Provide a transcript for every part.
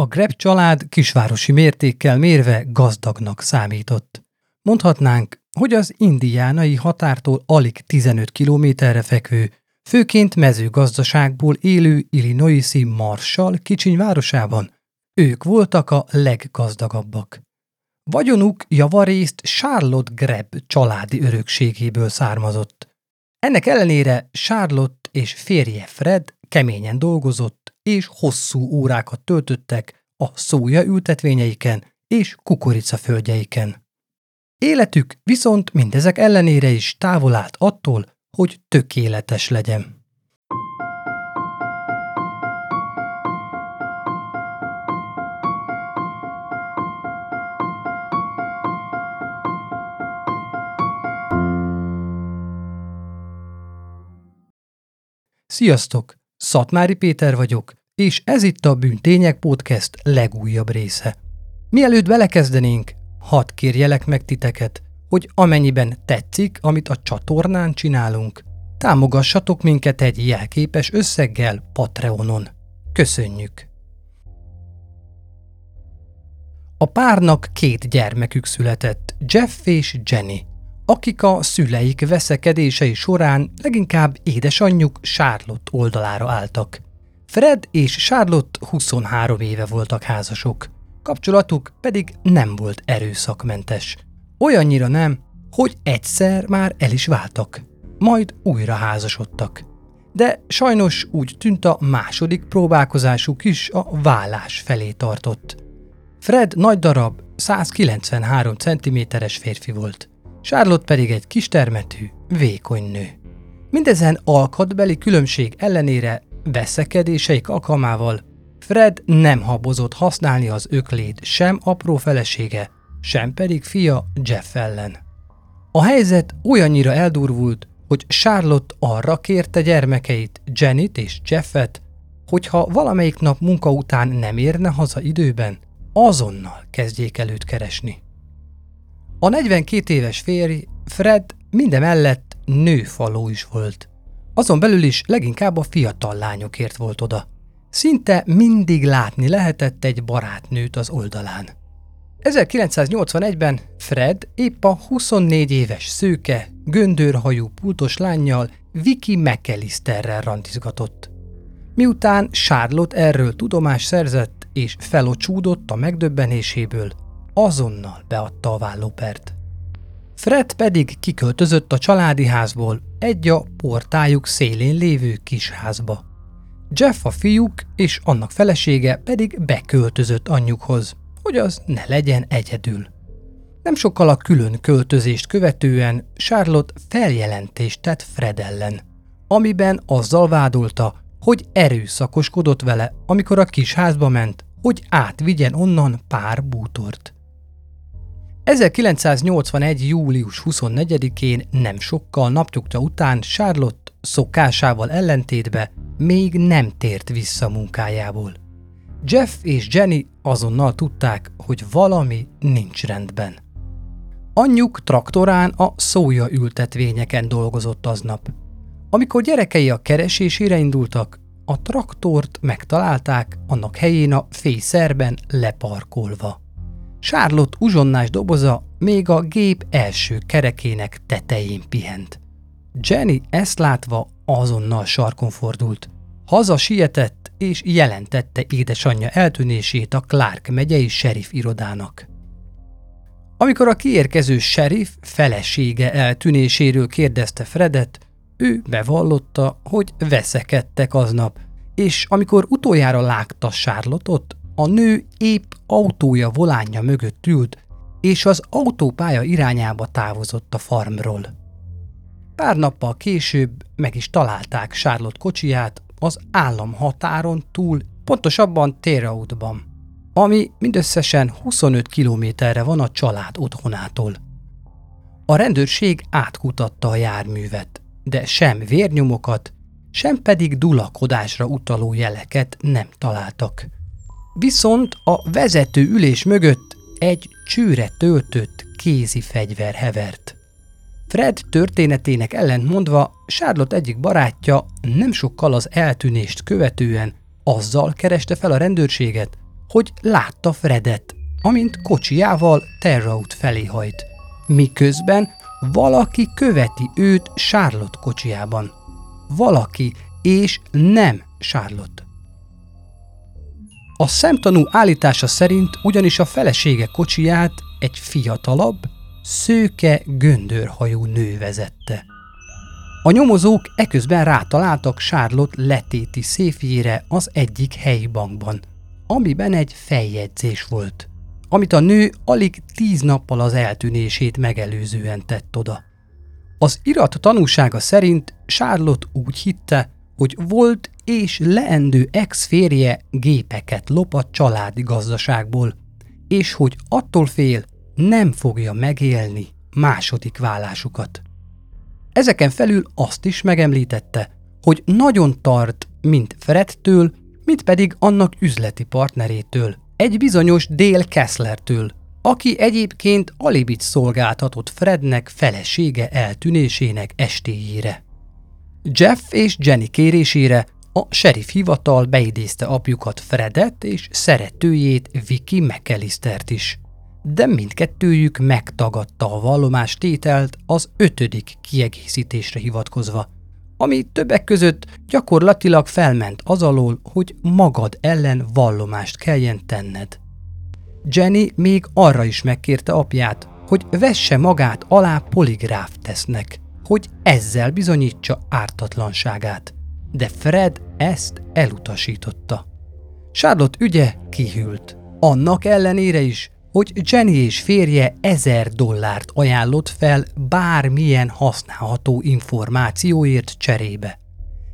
A Greb család kisvárosi mértékkel mérve gazdagnak számított. Mondhatnánk, hogy az indiánai határtól alig 15 kilométerre fekvő, főként mezőgazdaságból élő Illinoisi Marshall kicsiny városában ők voltak a leggazdagabbak. Vagyonuk javarészt Charlotte Greb családi örökségéből származott. Ennek ellenére Charlotte és férje Fred keményen dolgozott, és hosszú órákat töltöttek a szója ültetvényeiken és kukoricaföldjeiken. Életük viszont mindezek ellenére is távol állt attól, hogy tökéletes legyen. Sziasztok! Szatmári Péter vagyok, és ez itt a Bűntények Podcast legújabb része. Mielőtt belekezdenénk, hadd kérjelek meg titeket, hogy amennyiben tetszik, amit a csatornán csinálunk, támogassatok minket egy jelképes összeggel Patreonon. Köszönjük! A párnak két gyermekük született, Jeff és Jenny, akik a szüleik veszekedései során leginkább édesanyjuk Charlotte oldalára álltak. Fred és Charlotte 23 éve voltak házasok, kapcsolatuk pedig nem volt erőszakmentes. Olyannyira nem, hogy egyszer már el is váltak, majd újra házasodtak. De sajnos úgy tűnt a második próbálkozásuk is a vállás felé tartott. Fred nagy darab, 193 cm-es férfi volt. Charlotte pedig egy kistermetű, vékony nő. Mindezen alkatbeli különbség ellenére veszekedéseik alkalmával Fred nem habozott használni az ökléd sem apró felesége, sem pedig fia Jeff ellen. A helyzet olyannyira eldurvult, hogy Charlotte arra kérte gyermekeit, Janet és Jeffet, hogyha valamelyik nap munka után nem érne haza időben, azonnal kezdjék el őt keresni. A 42 éves férj, Fred, mindemellett nőfaló is volt. Azon belül is leginkább a fiatal lányokért volt oda. Szinte mindig látni lehetett egy barátnőt az oldalán. 1981-ben Fred épp a 24 éves szőke, göndörhajú pultos lányjal Vicky McAllisterrel randizgatott. Miután Charlotte erről tudomás szerzett és felocsúdott a megdöbbenéséből, azonnal beadta a vállópert. Fred pedig kiköltözött a családi házból egy a portájuk szélén lévő kis házba. Jeff a fiúk és annak felesége pedig beköltözött anyjukhoz, hogy az ne legyen egyedül. Nem sokkal a külön költözést követően Charlotte feljelentést tett Fred ellen, amiben azzal vádolta, hogy erőszakoskodott vele, amikor a kis házba ment, hogy átvigyen onnan pár bútort. 1981. július 24-én nem sokkal napnyugta után Charlotte szokásával ellentétbe még nem tért vissza munkájából. Jeff és Jenny azonnal tudták, hogy valami nincs rendben. Anyjuk traktorán a szója ültetvényeken dolgozott aznap. Amikor gyerekei a keresésére indultak, a traktort megtalálták annak helyén a fészerben leparkolva. Charlotte uzsonnás doboza még a gép első kerekének tetején pihent. Jenny ezt látva azonnal sarkon fordult. Haza sietett és jelentette édesanyja eltűnését a Clark megyei sheriff irodának. Amikor a kiérkező sheriff felesége eltűnéséről kérdezte Fredet, ő bevallotta, hogy veszekedtek aznap, és amikor utoljára látta Charlotte-ot, a nő épp autója volánja mögött ült, és az autópálya irányába távozott a farmról. Pár nappal később meg is találták Charlotte kocsiját az államhatáron túl, pontosabban Térautban, ami mindösszesen 25 kilométerre van a család otthonától. A rendőrség átkutatta a járművet, de sem vérnyomokat, sem pedig dulakodásra utaló jeleket nem találtak. Viszont a vezető ülés mögött egy csőre töltött kézi fegyver hevert. Fred történetének ellentmondva Charlotte egyik barátja nem sokkal az eltűnést követően azzal kereste fel a rendőrséget, hogy látta Fredet, amint kocsijával Terraut felé hajt, miközben valaki követi őt Charlotte kocsijában. Valaki, és nem Charlotte. A szemtanú állítása szerint ugyanis a felesége kocsiját egy fiatalabb, szőke göndörhajú nő vezette. A nyomozók eközben rátaláltak Charlotte letéti széfjére az egyik helyi bankban, amiben egy feljegyzés volt, amit a nő alig tíz nappal az eltűnését megelőzően tett oda. Az irat tanúsága szerint Charlotte úgy hitte, hogy volt és leendő ex-férje gépeket lop a családi gazdaságból, és hogy attól fél, nem fogja megélni második vállásukat. Ezeken felül azt is megemlítette, hogy nagyon tart mind Fredtől, mint pedig annak üzleti partnerétől, egy bizonyos Dale Kesslertől, aki egyébként alibit szolgáltatott Frednek felesége eltűnésének estéjére. Jeff és Jenny kérésére a sheriff hivatal beidézte apjukat Fredet és szeretőjét Vicky McAllistert is. De mindkettőjük megtagadta a vallomás tételt az ötödik kiegészítésre hivatkozva, ami többek között gyakorlatilag felment az alól, hogy magad ellen vallomást kelljen tenned. Jenny még arra is megkérte apját, hogy vesse magát alá poligráf tesznek, hogy ezzel bizonyítsa ártatlanságát. De Fred ezt elutasította. Charlotte ügye kihűlt. Annak ellenére is, hogy Jenny és férje ezer dollárt ajánlott fel bármilyen használható információért cserébe.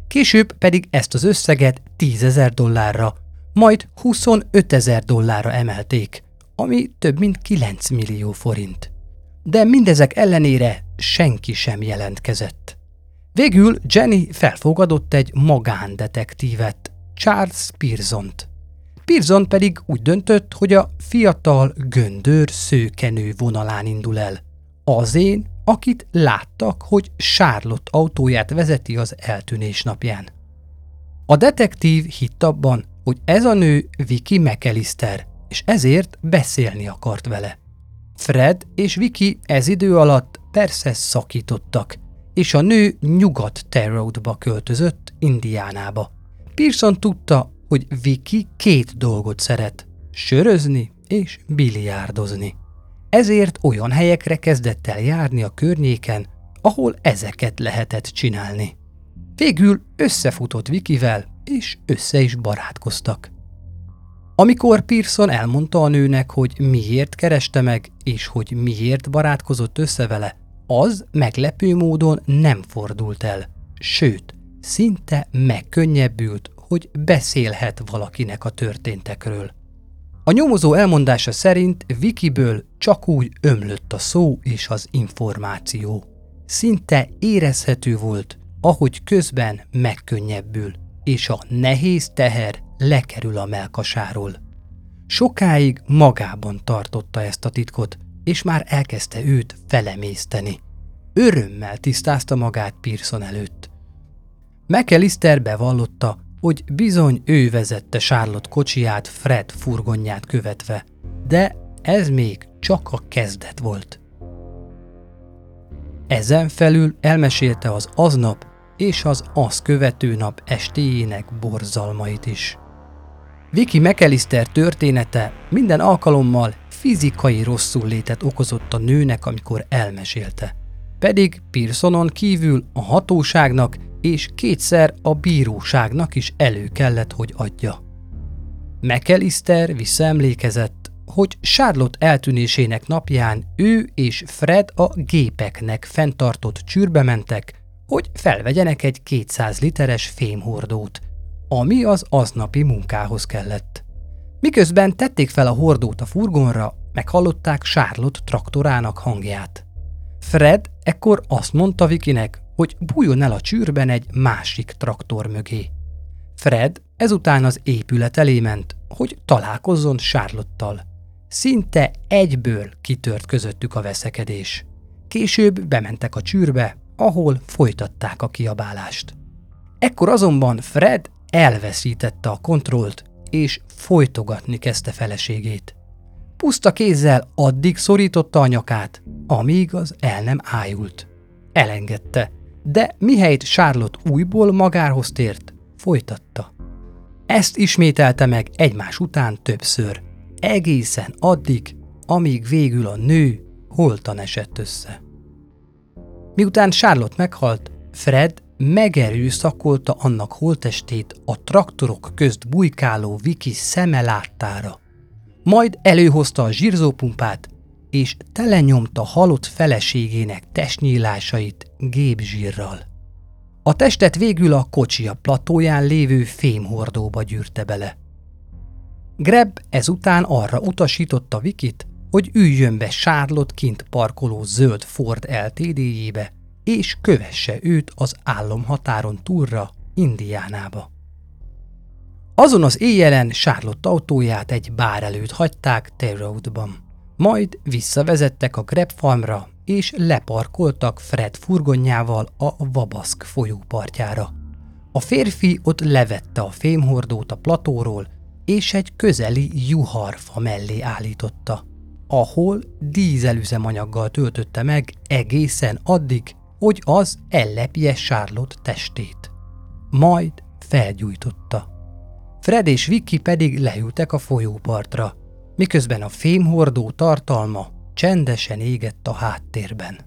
Később pedig ezt az összeget 10 ezer dollárra, majd 25 ezer dollárra emelték, ami több mint 9 millió forint. De mindezek ellenére senki sem jelentkezett. Végül Jenny felfogadott egy magándetektívet, Charles Pearson-t. Pearson pedig úgy döntött, hogy a fiatal göndör szőkenő vonalán indul el. Az én, akit láttak, hogy Charlotte autóját vezeti az eltűnés napján. A detektív hitt abban, hogy ez a nő Vicky McAllister, és ezért beszélni akart vele. Fred és Vicky ez idő alatt persze szakítottak, és a nő nyugat Terroadba költözött, Indiánába. Pearson tudta, hogy Vicky két dolgot szeret, sörözni és biliárdozni. Ezért olyan helyekre kezdett el járni a környéken, ahol ezeket lehetett csinálni. Végül összefutott Vikivel, és össze is barátkoztak. Amikor Pearson elmondta a nőnek, hogy miért kereste meg, és hogy miért barátkozott össze vele, az meglepő módon nem fordult el. Sőt, szinte megkönnyebbült, hogy beszélhet valakinek a történtekről. A nyomozó elmondása szerint Vikiből csak úgy ömlött a szó és az információ. Szinte érezhető volt, ahogy közben megkönnyebbül, és a nehéz teher lekerül a melkasáról. Sokáig magában tartotta ezt a titkot, és már elkezdte őt felemészteni. Örömmel tisztázta magát Pearson előtt. McAllister bevallotta, hogy bizony ő vezette Charlotte kocsiját Fred furgonját követve, de ez még csak a kezdet volt. Ezen felül elmesélte az aznap és az azt követő nap estéjének borzalmait is. Vicky McAllister története minden alkalommal fizikai rosszul létet okozott a nőnek, amikor elmesélte. Pedig Pearsonon kívül a hatóságnak és kétszer a bíróságnak is elő kellett, hogy adja. McAllister visszaemlékezett, hogy Charlotte eltűnésének napján ő és Fred a gépeknek fenntartott csűrbe mentek, hogy felvegyenek egy 200 literes fémhordót, ami az aznapi munkához kellett. Miközben tették fel a hordót a furgonra, meghallották Charlotte traktorának hangját. Fred ekkor azt mondta Vikinek, hogy bújjon el a csűrben egy másik traktor mögé. Fred ezután az épület elé ment, hogy találkozzon Charlottal. Szinte egyből kitört közöttük a veszekedés. Később bementek a csűrbe, ahol folytatták a kiabálást. Ekkor azonban Fred elveszítette a kontrollt, és folytogatni kezdte feleségét. Puszta kézzel addig szorította a nyakát, amíg az el nem ájult. Elengedte, de mihelyt Charlotte újból magához tért, folytatta. Ezt ismételte meg egymás után többször, egészen addig, amíg végül a nő holtan esett össze. Miután Charlotte meghalt, Fred megerőszakolta annak holtestét a traktorok közt bujkáló Viki szeme láttára. Majd előhozta a zsirzópumpát, és telenyomta halott feleségének testnyílásait gépzsírral. A testet végül a kocsia platóján lévő fémhordóba gyűrte bele. Greb ezután arra utasította Vikit, hogy üljön be Charlotte kint parkoló zöld Ford LTD-jébe, és kövesse őt az álomhatáron túlra, Indiánába. Azon az éjjelen Charlotte autóját egy bár előtt hagyták Terroadban. Majd visszavezettek a Greb farmra, és leparkoltak Fred furgonjával a Vabaszk folyópartjára. A férfi ott levette a fémhordót a platóról, és egy közeli juharfa mellé állította, ahol dízelüzemanyaggal töltötte meg egészen addig, hogy az ellepje Charlotte testét. Majd felgyújtotta. Fred és Vicky pedig leültek a folyópartra, miközben a fémhordó tartalma csendesen égett a háttérben.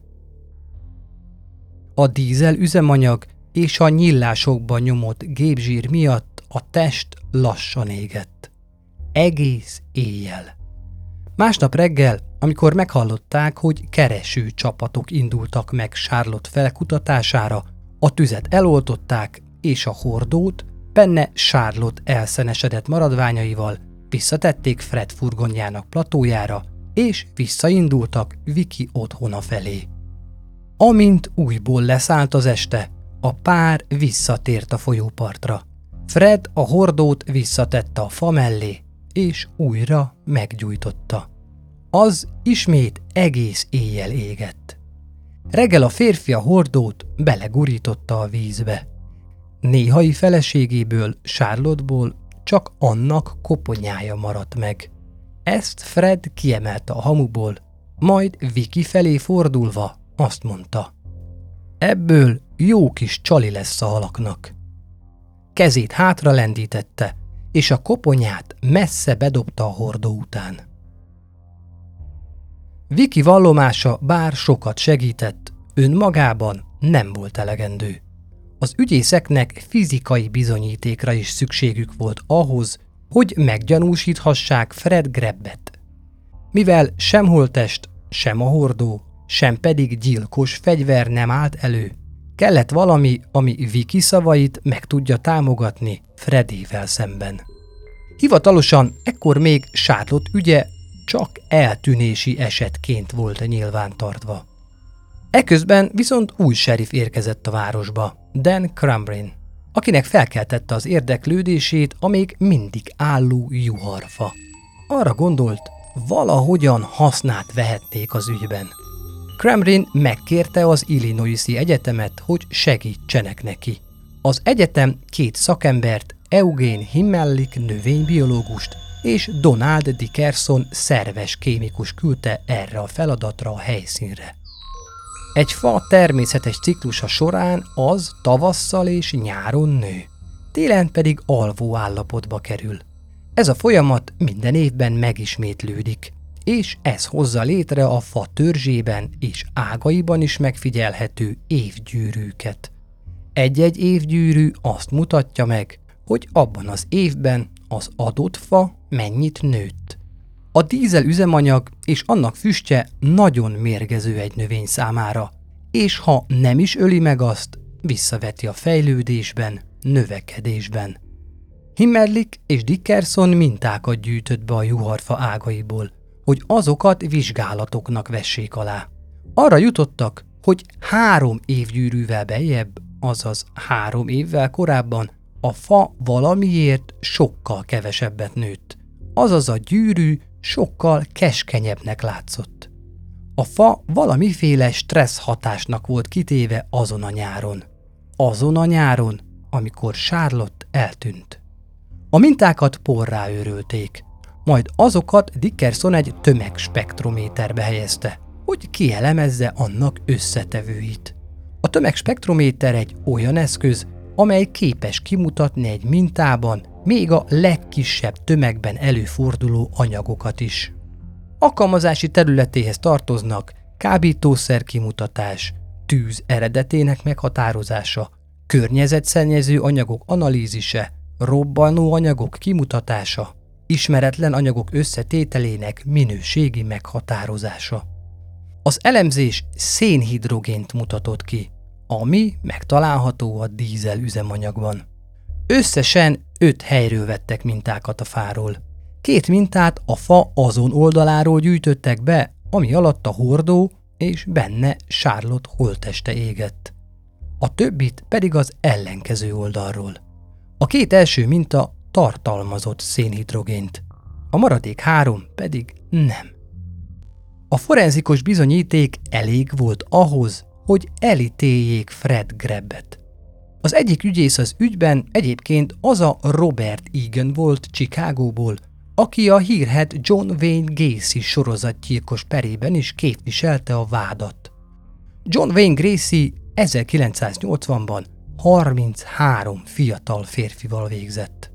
A dízel üzemanyag és a nyillásokban nyomott gépzsír miatt a test lassan égett. Egész éjjel. Másnap reggel, amikor meghallották, hogy kereső csapatok indultak meg Charlotte felkutatására, a tüzet eloltották, és a hordót benne Charlotte elszenesedett maradványaival visszatették Fred furgonjának platójára, és visszaindultak Viki otthona felé. Amint újból leszállt az este, a pár visszatért a folyópartra. Fred a hordót visszatette a fa mellé, és újra meggyújtotta. Az ismét egész éjjel égett. Reggel a férfi a hordót belegurította a vízbe. Néhai feleségéből, Charlotte-ból csak annak koponyája maradt meg. Ezt Fred kiemelte a hamuból, majd Viki felé fordulva azt mondta. Ebből jó kis csali lesz a halaknak. Kezét hátra lendítette, és a koponyát messze bedobta a hordó után. Viki vallomása bár sokat segített, önmagában nem volt elegendő. Az ügyészeknek fizikai bizonyítékra is szükségük volt ahhoz, hogy meggyanúsíthassák Fred Grebbet. Mivel sem holtest, sem a hordó, sem pedig gyilkos fegyver nem állt elő, kellett valami, ami Viki szavait meg tudja támogatni Fredével szemben. Hivatalosan ekkor még Charlotte ügye csak eltűnési esetként volt nyilvántartva. Eközben viszont új serif érkezett a városba, Dan Crambrin, akinek felkeltette az érdeklődését a még mindig álló juharfa. Arra gondolt, valahogyan hasznát vehették az ügyben. Crambrin megkérte az Illinoisi Egyetemet, hogy segítsenek neki. Az egyetem két szakembert, Eugene Himmellik növénybiológust és Donald Dickerson szerves kémikus küldte erre a feladatra a helyszínre. Egy fa természetes ciklusa során az tavasszal és nyáron nő, télen pedig alvó állapotba kerül. Ez a folyamat minden évben megismétlődik, és ez hozza létre a fa törzsében és ágaiban is megfigyelhető évgyűrűket. Egy-egy évgyűrű azt mutatja meg, hogy abban az évben az adott fa mennyit nőtt. A dízel üzemanyag és annak füstje nagyon mérgező egy növény számára, és ha nem is öli meg azt, visszaveti a fejlődésben, növekedésben. Himmerlik és Dickerson mintákat gyűjtött be a juharfa ágaiból, hogy azokat vizsgálatoknak vessék alá. Arra jutottak, hogy három évgyűrűvel bejebb, azaz három évvel korábban a fa valamiért sokkal kevesebbet nőtt. Azaz a gyűrű sokkal keskenyebbnek látszott. A fa valamiféle stressz hatásnak volt kitéve azon a nyáron. Azon a nyáron, amikor Charlotte eltűnt. A mintákat porrá őrölték, majd azokat Dickerson egy tömegspektrométerbe helyezte, hogy kielemezze annak összetevőit. A tömegspektrométer egy olyan eszköz, amely képes kimutatni egy mintában még a legkisebb tömegben előforduló anyagokat is. Alkalmazási területéhez tartoznak kábítószer kimutatás, tűz eredetének meghatározása, környezetszennyező anyagok analízise, robbanó anyagok kimutatása, ismeretlen anyagok összetételének minőségi meghatározása. Az elemzés szénhidrogént mutatott ki, ami megtalálható a dízel üzemanyagban. Összesen öt helyről vettek mintákat a fáról. Két mintát a fa azon oldaláról gyűjtöttek be, ami alatt a hordó és benne Charlotte holteste égett. A többit pedig az ellenkező oldalról. A két első minta tartalmazott szénhidrogént, a maradék három pedig nem. A forenzikus bizonyíték elég volt ahhoz, hogy elítéljék Fred Grebbet. Az egyik ügyész az ügyben egyébként az a Robert Egan volt Chicagóból, aki a hírhet John Wayne Gacy sorozatgyilkos perében is képviselte a vádat. John Wayne Gacy 1980-ban 33 fiatal férfival végzett.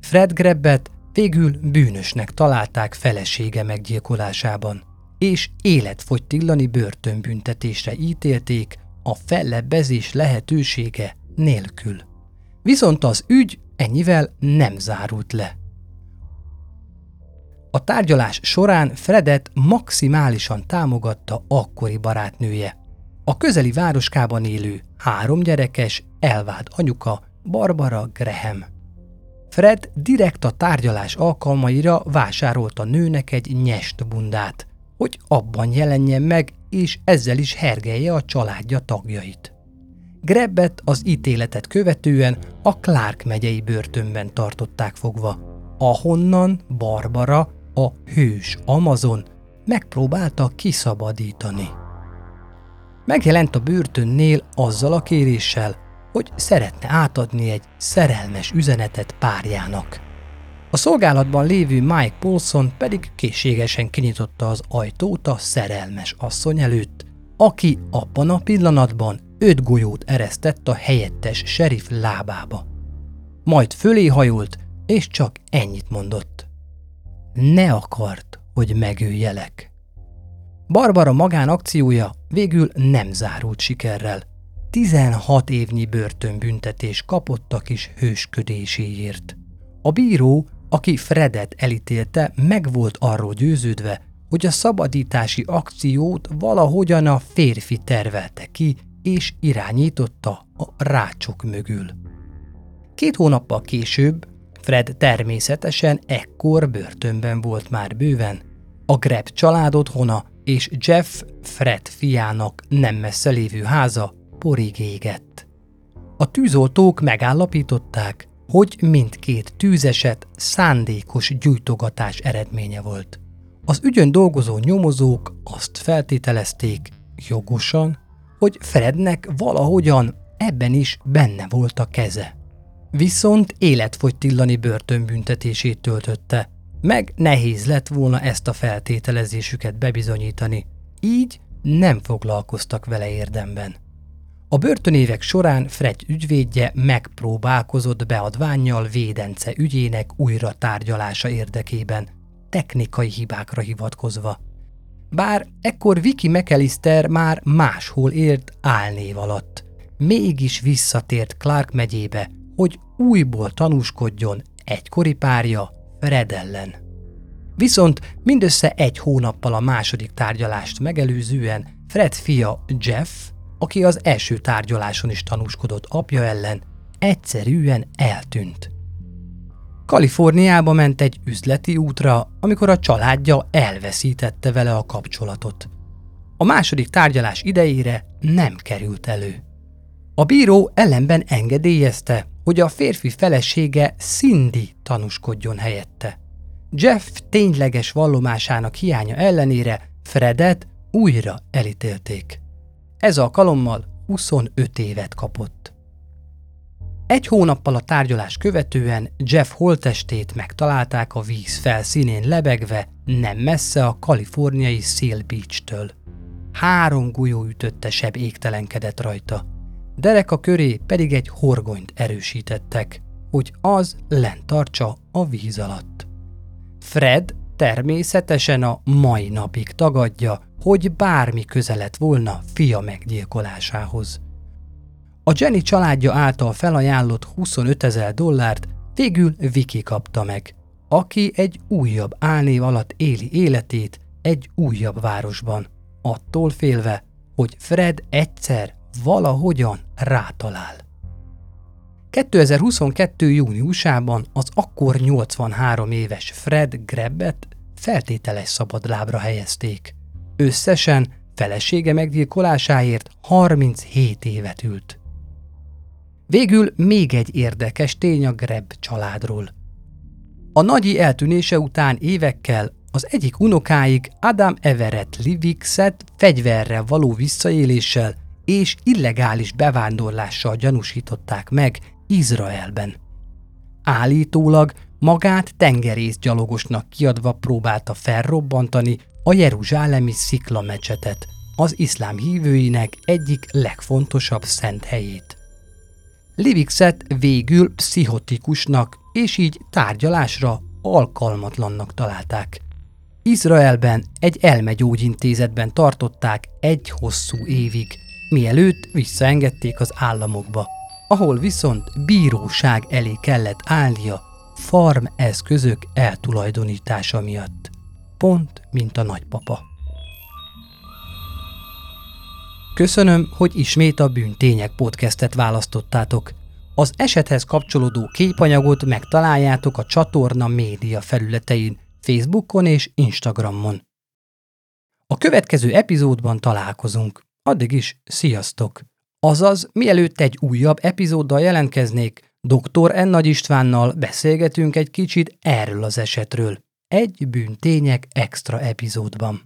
Fred Grebbet végül bűnösnek találták felesége meggyilkolásában, és életfogytillani börtönbüntetésre ítélték a fellebbezés lehetősége nélkül. Viszont az ügy ennyivel nem zárult le. A tárgyalás során Fredet maximálisan támogatta akkori barátnője, a közeli városkában élő, három gyerekes, elvált anyuka Barbara Graham. Fred direkt a tárgyalás alkalmaira vásárolta nőnek egy nyest bundát, hogy abban jelenjen meg, és ezzel is hergelje a családja tagjait. Grebbet az ítéletet követően a Clark megyei börtönben tartották fogva, ahonnan Barbara, a hős Amazon megpróbálta kiszabadítani. Megjelent a börtönnél azzal a kéréssel, hogy szeretne átadni egy szerelmes üzenetet párjának. A szolgálatban lévő Mike Paulson pedig készségesen kinyitotta az ajtót a szerelmes asszony előtt, aki abban a pillanatban öt golyót eresztett a helyettes sheriff lábába. Majd fölé hajolt, és csak ennyit mondott. Ne akart, hogy megöljelek. Barbara magánakciója végül nem zárult sikerrel. 16 évnyi börtönbüntetés kapott a kis hősködéséért. A bíró, aki Fredet elítélte, meg volt arról győződve, hogy a szabadítási akciót valahogyan a férfi tervelte ki és irányította a rácsok mögül. Két hónappal később Fred természetesen ekkor börtönben volt már bőven. A Greb család otthona és Jeff Fred fiának nem messze lévő háza porig égett. A tűzoltók megállapították, hogy mindkét tűzeset szándékos gyújtogatás eredménye volt. Az ügyön dolgozó nyomozók azt feltételezték, jogosan, hogy Frednek valahogyan ebben is benne volt a keze. Viszont életfogytillani börtönbüntetését töltötte, meg nehéz lett volna ezt a feltételezésüket bebizonyítani, így nem foglalkoztak vele érdemben. A börtönévek során Fred ügyvédje megpróbálkozott beadványjal védence ügyének újra tárgyalása érdekében, technikai hibákra hivatkozva. Bár ekkor Vicky McAllister már máshol ért álnév alatt, mégis visszatért Clark megyébe, hogy újból tanúskodjon egykori párja Fred ellen. Viszont mindössze egy hónappal a második tárgyalást megelőzően Fred fia Jeff, aki az első tárgyaláson is tanúskodott apja ellen, egyszerűen eltűnt. Kaliforniába ment egy üzleti útra, amikor a családja elveszítette vele a kapcsolatot. A második tárgyalás idejére nem került elő. A bíró ellenben engedélyezte, hogy a férfi felesége Cindy tanúskodjon helyette. Jeff tényleges vallomásának hiánya ellenére Fredet újra elítélték. Ez alkalommal 25 évet kapott. Egy hónappal a tárgyalás követően Jeff holtestét megtalálták a víz felszínén lebegve, nem messze a kaliforniai Seal Beach-től. Három gulyó ütötte seb égtelenkedett rajta. Dereka köré pedig egy horgonyt erősítettek, hogy az lent tartsa a víz alatt. Fred természetesen a mai napig tagadja, hogy bármi köze lett volna fia meggyilkolásához. A Jenny családja által felajánlott 25 ezer dollárt végül Viki kapta meg, aki egy újabb álnév alatt éli életét egy újabb városban, attól félve, hogy Fred egyszer valahogyan rátalál. 2022. júniusában az akkor 83 éves Fred Grebbet feltételes szabadlábra helyezték. Összesen felesége meggyilkolásáért 37 évet ült. Végül még egy érdekes tény a Grebb családról. A nagyi eltűnése után évekkel az egyik unokáig Adam Everett Livixet fegyverrel való visszaéléssel és illegális bevándorlással gyanúsították meg Izraelben. Állítólag magát tengerészgyalogosnak kiadva próbálta felrobbantani a jeruzsálemi sziklamecsetet, az iszlám hívőinek egyik legfontosabb szent helyét. Livixet végül pszichotikusnak és így tárgyalásra alkalmatlannak találták. Izraelben egy elmegyógyintézetben tartották egy hosszú évig, mielőtt visszaengedték az államokba, ahol viszont bíróság elé kellett állnia farm eszközök eltulajdonítása miatt. Pont, mint a nagypapa. Köszönöm, hogy ismét a Bűntények podcastet választottátok. Az esethez kapcsolódó képanyagot megtaláljátok a csatorna média felületein, Facebookon és Instagramon. A következő epizódban találkozunk. Addig is sziasztok! Azaz, mielőtt egy újabb epizóddal jelentkeznék, dr. N. Nagy Istvánnal beszélgetünk egy kicsit erről az esetről. Egy bűntények extra epizódban.